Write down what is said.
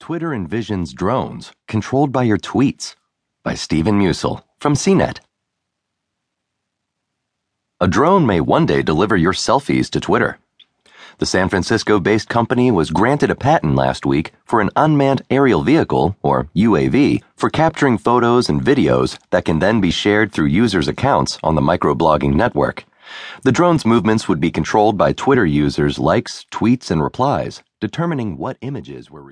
Twitter envisions drones controlled by your tweets by Steven Musil from CNET. A drone may one day deliver your selfies to Twitter. The San Francisco based company was granted a patent last week for an unmanned aerial vehicle, or UAV, for capturing photos and videos that can then be shared through users' accounts on the microblogging network. The drone's movements would be controlled by Twitter users' likes, tweets, and replies, determining what images were